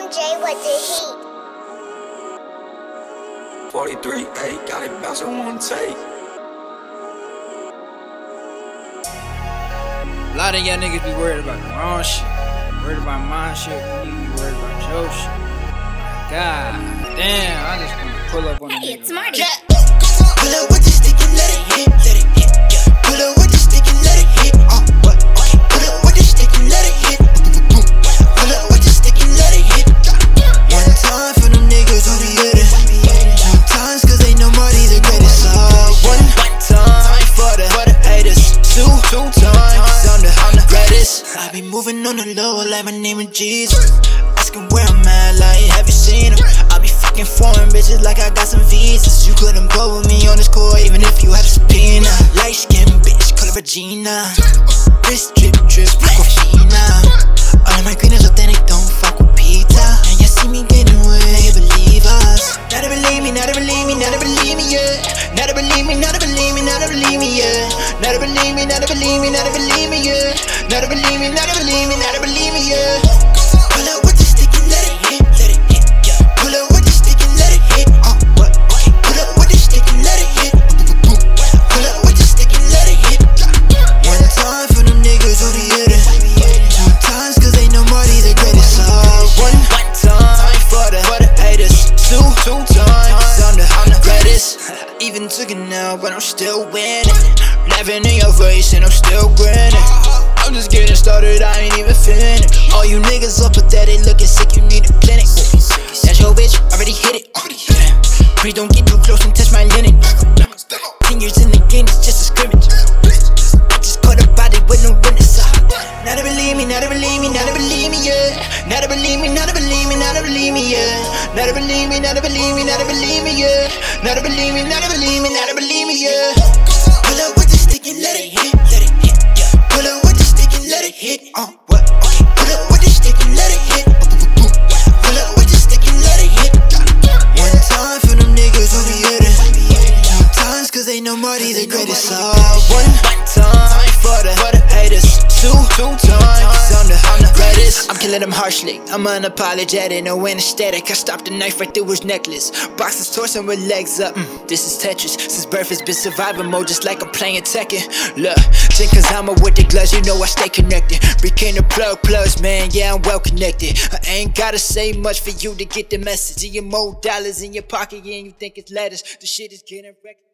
MJ with the heat. 43, hey, got it bouncing one take. A lot of y'all niggas be worried about the wrong shit. Worried about my shit. You be worried about your shit. God damn, I just wanna pull up on Hey, the it's nigga. Marty. Pull moving on the low like my name is Jesus. Asking where I'm at, like have you seen him? I be fucking foreign bitches like I got some visas. You couldn't go with me on this court even if you had a subpoena. Light skin bitch, call her Regina. Wrist drip drip, Aquafina. All of my green is authentic, don't fuck with pizza. And you see me getting way, believe us. Now they believe me, now they believe me, now they believe me, yeah. Now they believe me, now they believe me, now they believe me, yeah. Now they believe me, now they believe me, now they believe me, they believe me, they believe me, they believe me, yeah. Pull up with the stick and let it hit, let it hit, yeah. Pull up with the stick and let it hit, uh, what? Pull up with the stick and let it hit, boom. Pull up with the stick and let it hit. One time for them niggas who be hitting. Two times cause they know Marty the greatest. Uh, one, time for the, for the haters. Two, two times I'm the, I'm the greatest. Even took it now, but I'm still winning. Laughing in your face and I'm still grinning. I'm just getting started, I ain't even finished. All you niggas up pathetic, looking sick, you need a clinic. That's your bitch, already hit it. Please don't get too close and touch my linen. Ten years in the game, it's just a scrimmage. I just caught a body with no witness. Uh. Now they believe me, now they believe me, now they believe me, yeah. Now they believe me, now they believe me, now they believe me, yeah. Now they believe me, now they believe me, now they believe me, yeah. Now believe me, yeah. Pull up with the stick and let it hit, cause they know Marty the greatest. Uh, one, one time for the, haters. Two, times I'm the, I'm the greatest. I'm killing them harshly. I'm unapologetic, no anesthetic. I stopped the knife right through his necklace. Boxes torsion with legs up. Mm, this is Tetris. Since birth, it's been survival mode, just like I'm playing Tekken. Look, just cause I'm a with the gloves, you know I stay connected. Became the plug plus, man. Yeah, I'm well connected. I ain't gotta say much for you to get the message. Your more dollars in your pocket, yeah, and you think it's letters. The shit is getting wrecked.